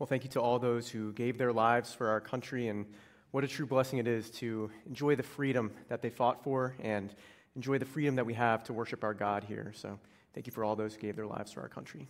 Well, thank you to all those who gave their lives for our country, and what a true blessing it is to enjoy the freedom that they fought for and enjoy the freedom that we have to worship our God here. So, thank you for all those who gave their lives for our country.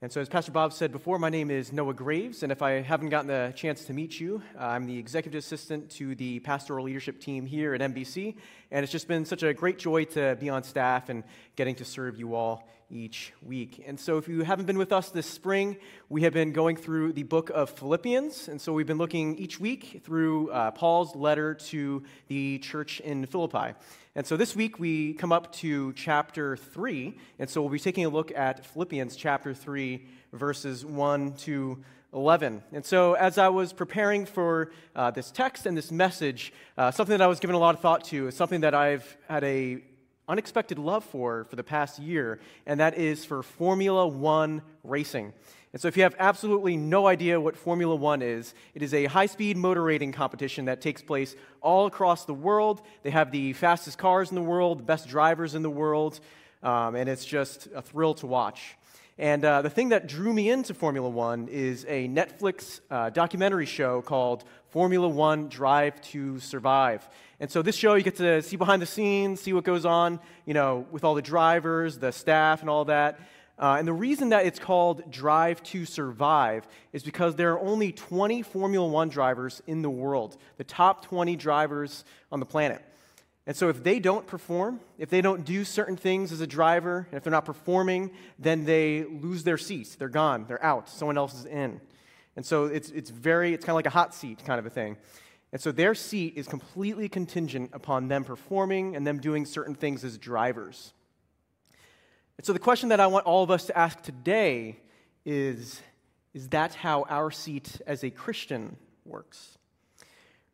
And so, as Pastor Bob said before, my name is Noah Graves, and if I haven't gotten the chance to meet you, I'm the executive assistant to the pastoral leadership team here at NBC, and it's just been such a great joy to be on staff and getting to serve you all each week. And so, if you haven't been with us this spring, we have been going through the book of Philippians, and so we've been looking each week through uh, Paul's letter to the church in Philippi. And so this week we come up to chapter 3, and so we'll be taking a look at Philippians chapter 3, verses 1 to 11. And so, as I was preparing for uh, this text and this message, uh, something that I was giving a lot of thought to is something that I've had a unexpected love for for the past year, and that is for Formula One racing. And so, if you have absolutely no idea what Formula One is, it is a high speed motor racing competition that takes place all across the world. They have the fastest cars in the world, the best drivers in the world, um, and it's just a thrill to watch. And uh, the thing that drew me into Formula One is a Netflix uh, documentary show called Formula One Drive to Survive. And so this show, you get to see behind the scenes, see what goes on, you know, with all the drivers, the staff, and all that. Uh, and the reason that it's called Drive to Survive is because there are only 20 Formula One drivers in the world, the top 20 drivers on the planet. And so if they don't perform, if they don't do certain things as a driver, and if they're not performing, then they lose their seats. They're gone, they're out, someone else is in. And so it's, it's very, it's kind of like a hot seat kind of a thing. And so their seat is completely contingent upon them performing and them doing certain things as drivers. And so the question that I want all of us to ask today is Is that how our seat as a Christian works?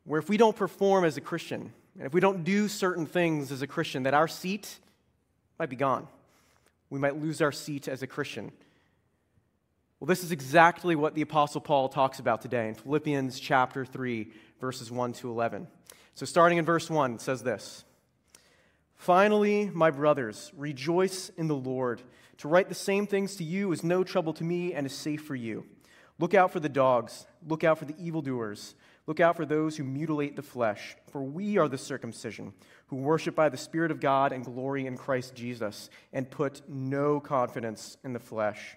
Where if we don't perform as a Christian, and if we don't do certain things as a Christian, that our seat might be gone. We might lose our seat as a Christian. Well, this is exactly what the Apostle Paul talks about today in Philippians chapter 3, verses 1 to 11. So, starting in verse 1, it says this. Finally, my brothers, rejoice in the Lord. To write the same things to you is no trouble to me and is safe for you. Look out for the dogs, look out for the evildoers, look out for those who mutilate the flesh, for we are the circumcision, who worship by the Spirit of God and glory in Christ Jesus, and put no confidence in the flesh,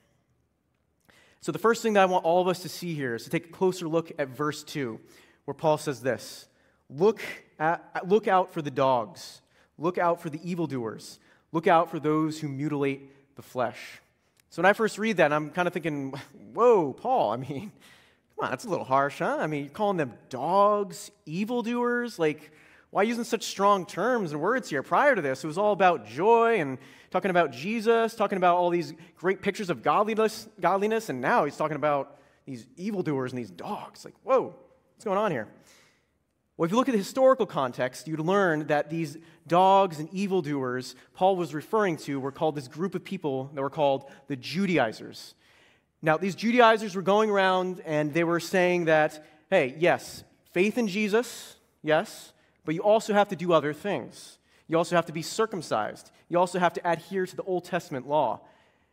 So, the first thing that I want all of us to see here is to take a closer look at verse 2, where Paul says this Look, at, look out for the dogs. Look out for the evildoers. Look out for those who mutilate the flesh. So when I first read that, I'm kind of thinking, whoa, Paul, I mean, come on, that's a little harsh, huh? I mean, you're calling them dogs, evildoers? Like, why using such strong terms and words here? Prior to this, it was all about joy and talking about Jesus, talking about all these great pictures of godliness, godliness, and now he's talking about these evildoers and these dogs. Like, whoa, what's going on here? Well, if you look at the historical context, you'd learn that these dogs and evildoers Paul was referring to were called this group of people that were called the Judaizers. Now, these Judaizers were going around and they were saying that, hey, yes, faith in Jesus, yes, but you also have to do other things. You also have to be circumcised. You also have to adhere to the Old Testament law.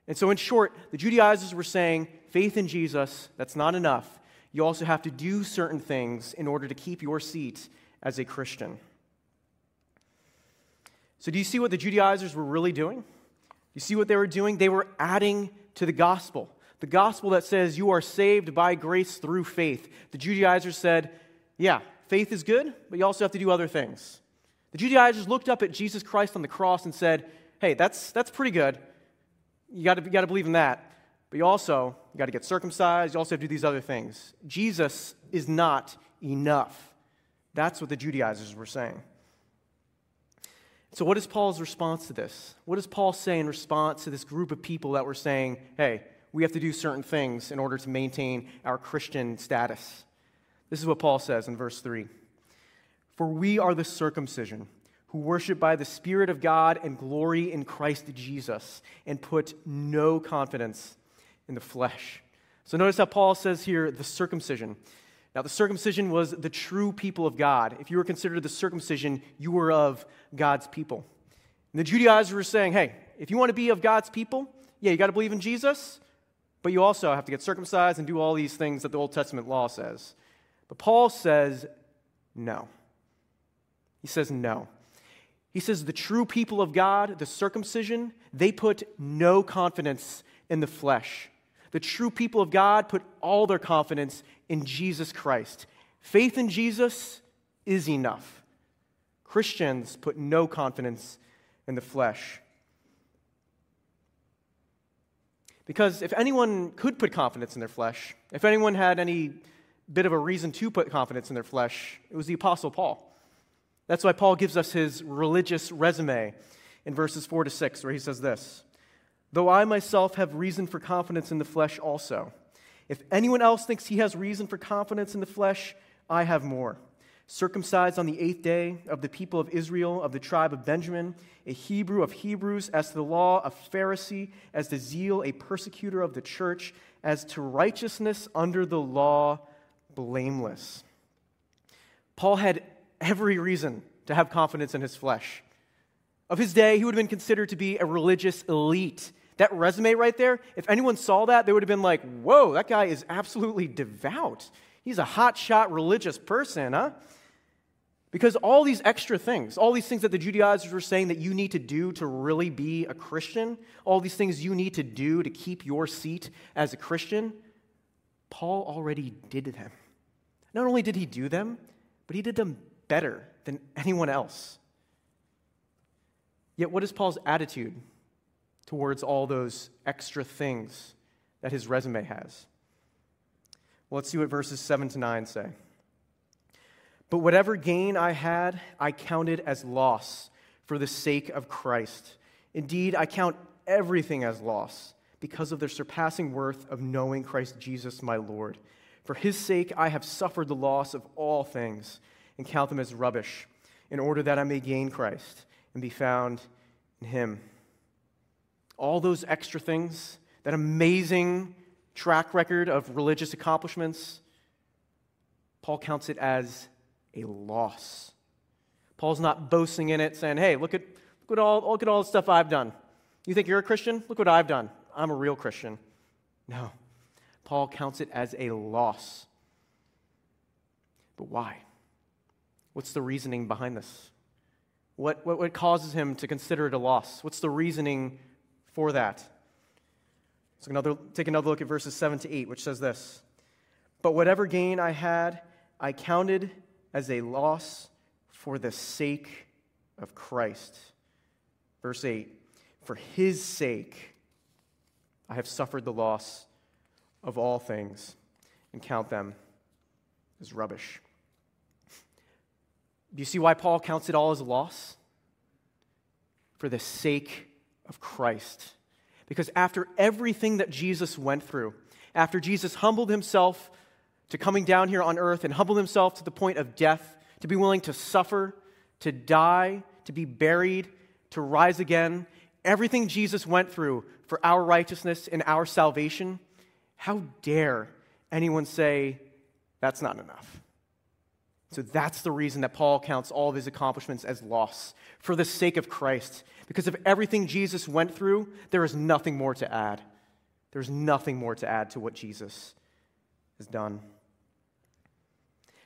And so, in short, the Judaizers were saying faith in Jesus, that's not enough you also have to do certain things in order to keep your seat as a Christian. So, do you see what the Judaizers were really doing? You see what they were doing? They were adding to the gospel. the gospel that says you are saved by grace through faith. The Judaizers said, yeah, faith is good, but you also have to do other things. The Judaizers looked up at Jesus Christ on the cross and said, hey, that's, that's pretty good. You got you to believe in that. But you also you got to get circumcised. You also have to do these other things. Jesus is not enough. That's what the Judaizers were saying. So, what is Paul's response to this? What does Paul say in response to this group of people that were saying, hey, we have to do certain things in order to maintain our Christian status? This is what Paul says in verse 3 For we are the circumcision who worship by the Spirit of God and glory in Christ Jesus and put no confidence in the flesh. So notice how Paul says here the circumcision. Now, the circumcision was the true people of God. If you were considered the circumcision, you were of God's people. And the Judaizers were saying, hey, if you want to be of God's people, yeah, you got to believe in Jesus, but you also have to get circumcised and do all these things that the Old Testament law says. But Paul says no. He says no. He says the true people of God, the circumcision, they put no confidence in the flesh. The true people of God put all their confidence in Jesus Christ. Faith in Jesus is enough. Christians put no confidence in the flesh. Because if anyone could put confidence in their flesh, if anyone had any bit of a reason to put confidence in their flesh, it was the Apostle Paul. That's why Paul gives us his religious resume in verses 4 to 6, where he says this Though I myself have reason for confidence in the flesh also. If anyone else thinks he has reason for confidence in the flesh, I have more. Circumcised on the eighth day of the people of Israel, of the tribe of Benjamin, a Hebrew of Hebrews, as to the law, a Pharisee, as to zeal, a persecutor of the church, as to righteousness under the law, blameless. Paul had every reason to have confidence in his flesh. Of his day, he would have been considered to be a religious elite. That resume right there, if anyone saw that, they would have been like, whoa, that guy is absolutely devout. He's a hotshot religious person, huh? Because all these extra things, all these things that the Judaizers were saying that you need to do to really be a Christian, all these things you need to do to keep your seat as a Christian, Paul already did them. Not only did he do them, but he did them better than anyone else. Yet, what is Paul's attitude towards all those extra things that his resume has? Well, let's see what verses 7 to 9 say. But whatever gain I had, I counted as loss for the sake of Christ. Indeed, I count everything as loss because of the surpassing worth of knowing Christ Jesus my Lord. For his sake, I have suffered the loss of all things and count them as rubbish, in order that I may gain Christ and be found in him. All those extra things, that amazing track record of religious accomplishments, Paul counts it as a loss. Paul's not boasting in it, saying, hey, look at, look at, all, look at all the stuff I've done. You think you're a Christian? Look what I've done. I'm a real Christian. No. Paul counts it as a loss. But why? What's the reasoning behind this? What, what, what causes him to consider it a loss? What's the reasoning for that? So another, take another look at verses 7 to 8, which says this But whatever gain I had, I counted as a loss for the sake of Christ. Verse 8 For his sake I have suffered the loss of all things and count them as rubbish. Do you see why Paul counts it all as a loss? For the sake of Christ. Because after everything that Jesus went through, after Jesus humbled himself to coming down here on earth and humbled himself to the point of death, to be willing to suffer, to die, to be buried, to rise again, everything Jesus went through for our righteousness and our salvation, how dare anyone say that's not enough? So that's the reason that Paul counts all of his accomplishments as loss for the sake of Christ. Because of everything Jesus went through, there is nothing more to add. There's nothing more to add to what Jesus has done.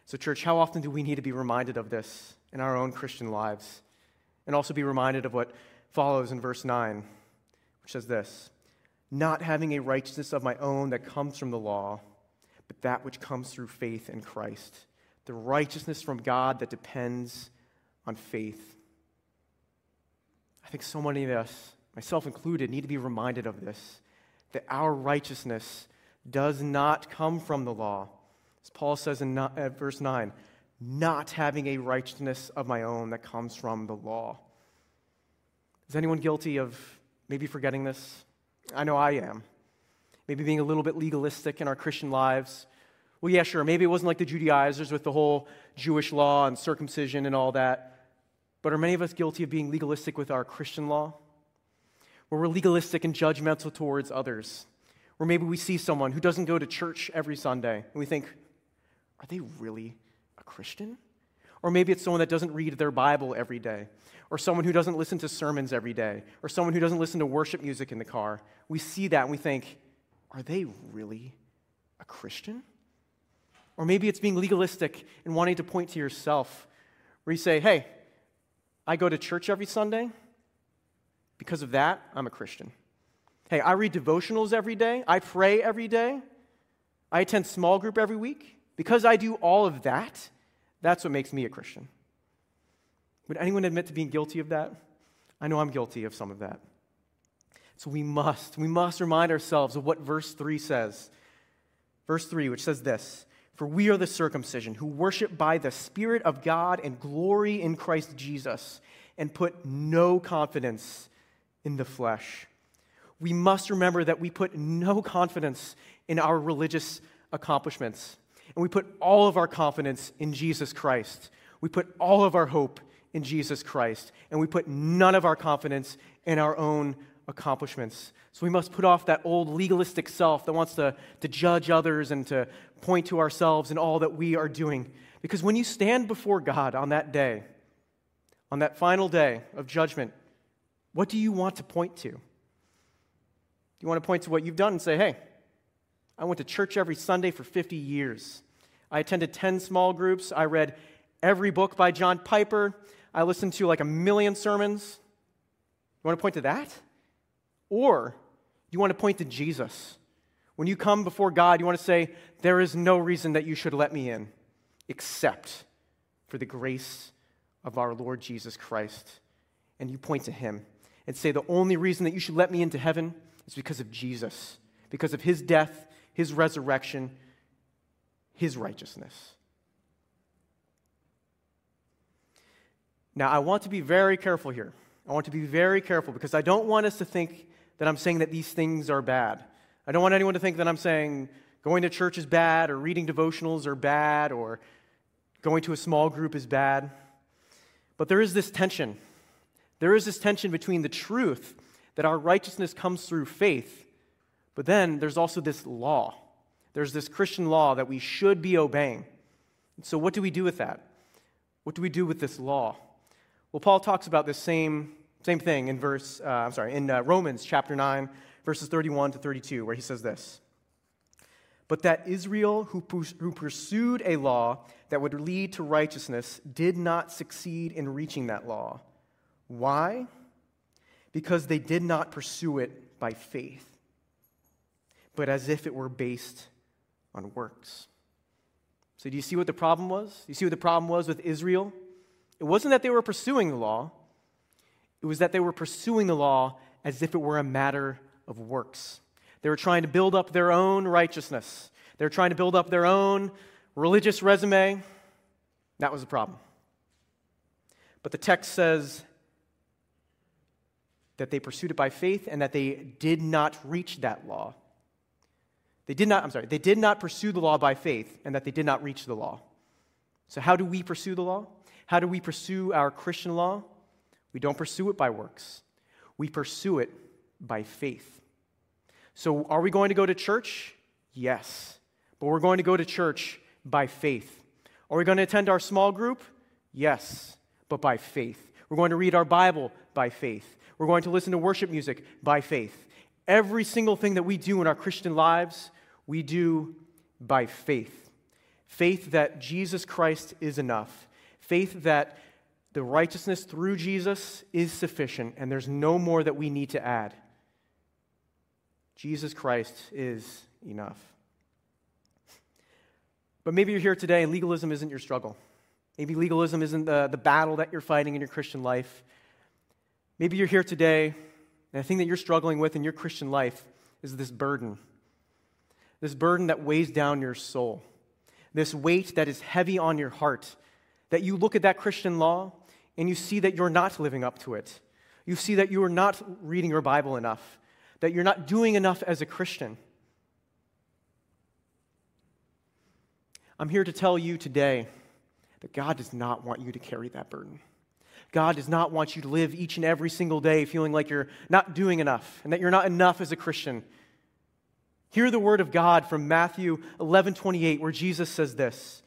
So, church, how often do we need to be reminded of this in our own Christian lives? And also be reminded of what follows in verse 9, which says this not having a righteousness of my own that comes from the law, but that which comes through faith in Christ. The righteousness from God that depends on faith. I think so many of us, myself included, need to be reminded of this that our righteousness does not come from the law. As Paul says in uh, verse 9, not having a righteousness of my own that comes from the law. Is anyone guilty of maybe forgetting this? I know I am. Maybe being a little bit legalistic in our Christian lives. Well, yeah, sure. Maybe it wasn't like the Judaizers with the whole Jewish law and circumcision and all that. But are many of us guilty of being legalistic with our Christian law? Where we're legalistic and judgmental towards others. Or maybe we see someone who doesn't go to church every Sunday and we think, are they really a Christian? Or maybe it's someone that doesn't read their Bible every day, or someone who doesn't listen to sermons every day, or someone who doesn't listen to worship music in the car. We see that and we think, are they really a Christian? Or maybe it's being legalistic and wanting to point to yourself, where you say, hey, I go to church every Sunday. Because of that, I'm a Christian. Hey, I read devotionals every day. I pray every day. I attend small group every week. Because I do all of that, that's what makes me a Christian. Would anyone admit to being guilty of that? I know I'm guilty of some of that. So we must, we must remind ourselves of what verse 3 says. Verse 3, which says this For we are the circumcision who worship by the Spirit of God and glory in Christ Jesus and put no confidence in the flesh. We must remember that we put no confidence in our religious accomplishments. And we put all of our confidence in Jesus Christ. We put all of our hope in Jesus Christ. And we put none of our confidence in our own accomplishments. So we must put off that old legalistic self that wants to, to judge others and to point to ourselves and all that we are doing. Because when you stand before God on that day, on that final day of judgment, what do you want to point to? You want to point to what you've done and say, hey, I went to church every Sunday for 50 years. I attended 10 small groups. I read every book by John Piper. I listened to like a million sermons. You want to point to that? Or you want to point to Jesus? When you come before God, you want to say, There is no reason that you should let me in except for the grace of our Lord Jesus Christ. And you point to him and say, The only reason that you should let me into heaven is because of Jesus, because of his death his resurrection, his righteousness. Now, I want to be very careful here. I want to be very careful because I don't want us to think that I'm saying that these things are bad. I don't want anyone to think that I'm saying going to church is bad or reading devotionals are bad or going to a small group is bad. But there is this tension. There is this tension between the truth that our righteousness comes through faith but then there's also this law. There's this Christian law that we should be obeying. So, what do we do with that? What do we do with this law? Well, Paul talks about this same, same thing in verse, uh, I'm sorry, in uh, Romans chapter 9, verses 31 to 32, where he says this. But that Israel, who, who pursued a law that would lead to righteousness, did not succeed in reaching that law. Why? Because they did not pursue it by faith but as if it were based on works. So, do you see what the problem was? You see what the problem was with Israel? It wasn't that they were pursuing the law, it was that they were pursuing the law as if it were a matter of works. They were trying to build up their own righteousness, they were trying to build up their own religious resume. That was the problem. But the text says that they pursued it by faith and that they did not reach that law. They did not, I'm sorry, they did not pursue the law by faith and that they did not reach the law. So, how do we pursue the law? How do we pursue our Christian law? We don't pursue it by works, we pursue it by faith. So, are we going to go to church? Yes. But we're going to go to church by faith. Are we going to attend our small group? Yes, but by faith. We're going to read our Bible by faith. We're going to listen to worship music by faith. Every single thing that we do in our Christian lives, we do by faith. Faith that Jesus Christ is enough. Faith that the righteousness through Jesus is sufficient and there's no more that we need to add. Jesus Christ is enough. But maybe you're here today and legalism isn't your struggle. Maybe legalism isn't the, the battle that you're fighting in your Christian life. Maybe you're here today, and the thing that you're struggling with in your Christian life is this burden. This burden that weighs down your soul. This weight that is heavy on your heart. That you look at that Christian law and you see that you're not living up to it. You see that you are not reading your Bible enough, that you're not doing enough as a Christian. I'm here to tell you today that God does not want you to carry that burden. God does not want you to live each and every single day feeling like you're not doing enough and that you're not enough as a Christian. Hear the word of God from Matthew 11 28, where Jesus says this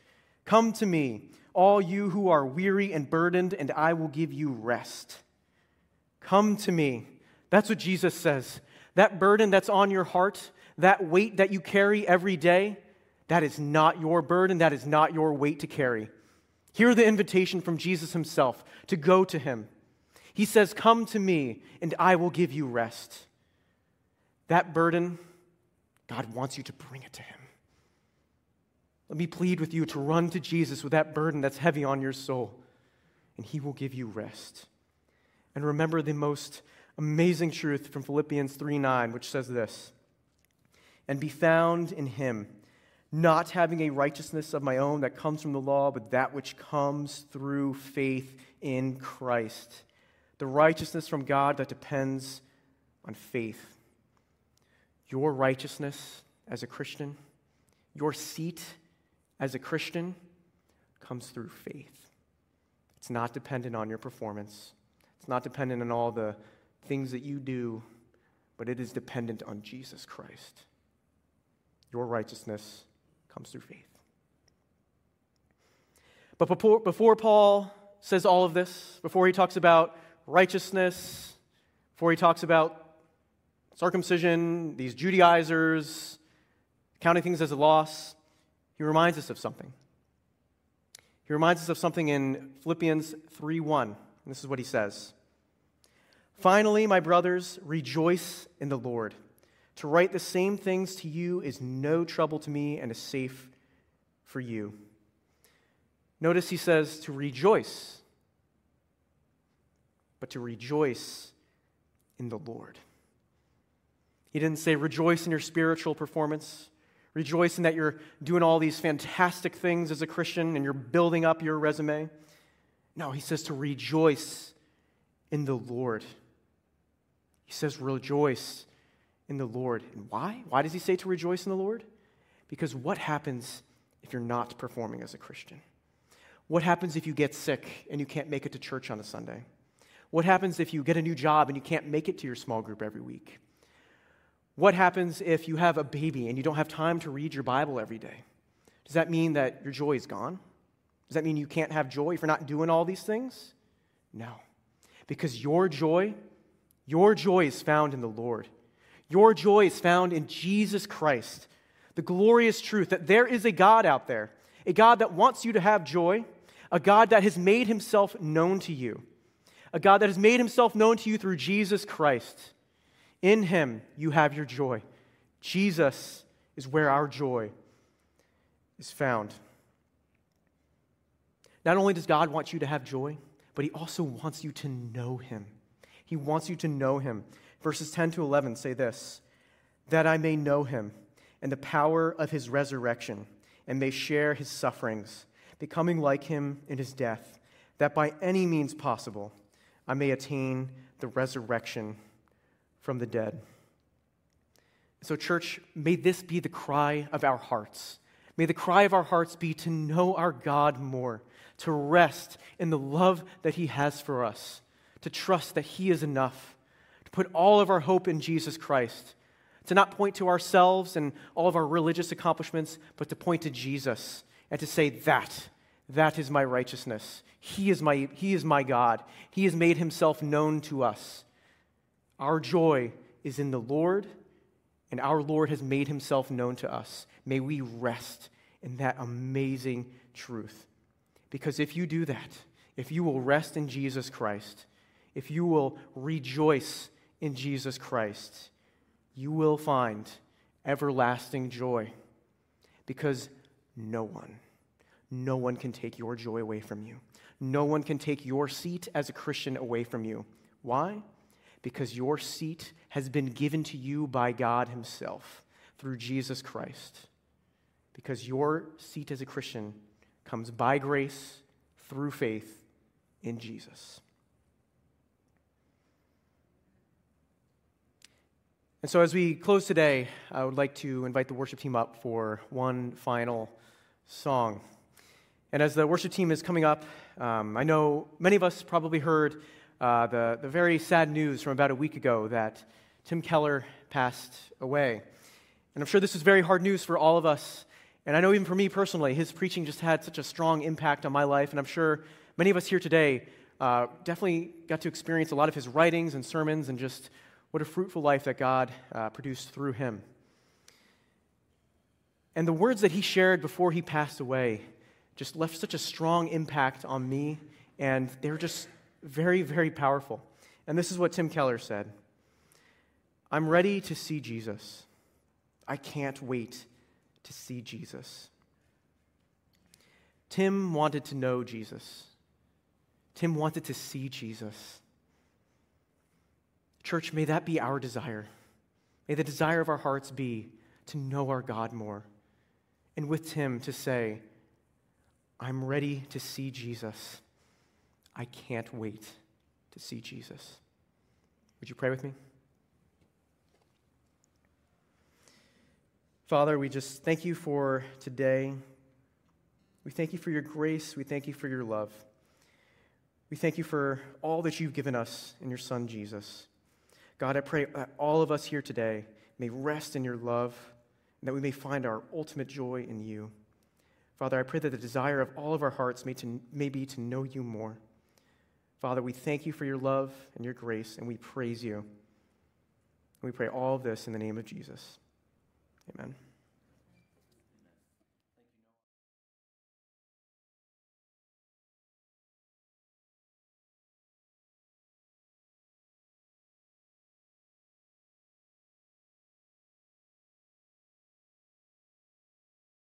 Come to me, all you who are weary and burdened, and I will give you rest. Come to me. That's what Jesus says. That burden that's on your heart, that weight that you carry every day, that is not your burden. That is not your weight to carry. Hear the invitation from Jesus himself to go to him. He says, Come to me, and I will give you rest. That burden, God wants you to bring it to him. Let me plead with you to run to Jesus with that burden that's heavy on your soul, and he will give you rest. And remember the most amazing truth from Philippians 3 9, which says this And be found in him not having a righteousness of my own that comes from the law, but that which comes through faith in Christ. The righteousness from God that depends on faith. Your righteousness as a Christian, your seat as a Christian, comes through faith. It's not dependent on your performance, it's not dependent on all the things that you do, but it is dependent on Jesus Christ. Your righteousness comes through faith. But before, before Paul says all of this, before he talks about righteousness, before he talks about circumcision, these Judaizers, counting things as a loss, he reminds us of something. He reminds us of something in Philippians 3:1. And this is what he says. Finally, my brothers, rejoice in the Lord. To write the same things to you is no trouble to me and is safe for you. Notice he says to rejoice, but to rejoice in the Lord. He didn't say rejoice in your spiritual performance, rejoice in that you're doing all these fantastic things as a Christian and you're building up your resume. No, he says to rejoice in the Lord. He says rejoice in the Lord. And why? Why does he say to rejoice in the Lord? Because what happens if you're not performing as a Christian? What happens if you get sick and you can't make it to church on a Sunday? What happens if you get a new job and you can't make it to your small group every week? What happens if you have a baby and you don't have time to read your Bible every day? Does that mean that your joy is gone? Does that mean you can't have joy if you're not doing all these things? No. Because your joy, your joy is found in the Lord. Your joy is found in Jesus Christ. The glorious truth that there is a God out there, a God that wants you to have joy, a God that has made himself known to you, a God that has made himself known to you through Jesus Christ. In him, you have your joy. Jesus is where our joy is found. Not only does God want you to have joy, but he also wants you to know him. He wants you to know him. Verses 10 to 11 say this that I may know him and the power of his resurrection, and may share his sufferings, becoming like him in his death, that by any means possible I may attain the resurrection from the dead. So, church, may this be the cry of our hearts. May the cry of our hearts be to know our God more, to rest in the love that He has for us, to trust that He is enough, to put all of our hope in Jesus Christ, to not point to ourselves and all of our religious accomplishments, but to point to Jesus and to say, That, that is my righteousness. He is my, he is my God. He has made himself known to us. Our joy is in the Lord, and our Lord has made himself known to us. May we rest in that amazing truth. Because if you do that, if you will rest in Jesus Christ, if you will rejoice in Jesus Christ, you will find everlasting joy because no one, no one can take your joy away from you. No one can take your seat as a Christian away from you. Why? Because your seat has been given to you by God Himself through Jesus Christ. Because your seat as a Christian comes by grace through faith in Jesus. And so, as we close today, I would like to invite the worship team up for one final song. And as the worship team is coming up, um, I know many of us probably heard uh, the, the very sad news from about a week ago that Tim Keller passed away. And I'm sure this is very hard news for all of us. And I know even for me personally, his preaching just had such a strong impact on my life. And I'm sure many of us here today uh, definitely got to experience a lot of his writings and sermons and just what a fruitful life that God uh, produced through him. And the words that he shared before he passed away just left such a strong impact on me, and they were just very, very powerful. And this is what Tim Keller said I'm ready to see Jesus. I can't wait to see Jesus. Tim wanted to know Jesus. Tim wanted to see Jesus. Church, may that be our desire. May the desire of our hearts be to know our God more. And with Tim to say, I'm ready to see Jesus. I can't wait to see Jesus. Would you pray with me? Father, we just thank you for today. We thank you for your grace. We thank you for your love. We thank you for all that you've given us in your Son, Jesus. God, I pray that all of us here today may rest in your love and that we may find our ultimate joy in you. Father, I pray that the desire of all of our hearts may, to, may be to know you more. Father, we thank you for your love and your grace, and we praise you. We pray all of this in the name of Jesus. Amen.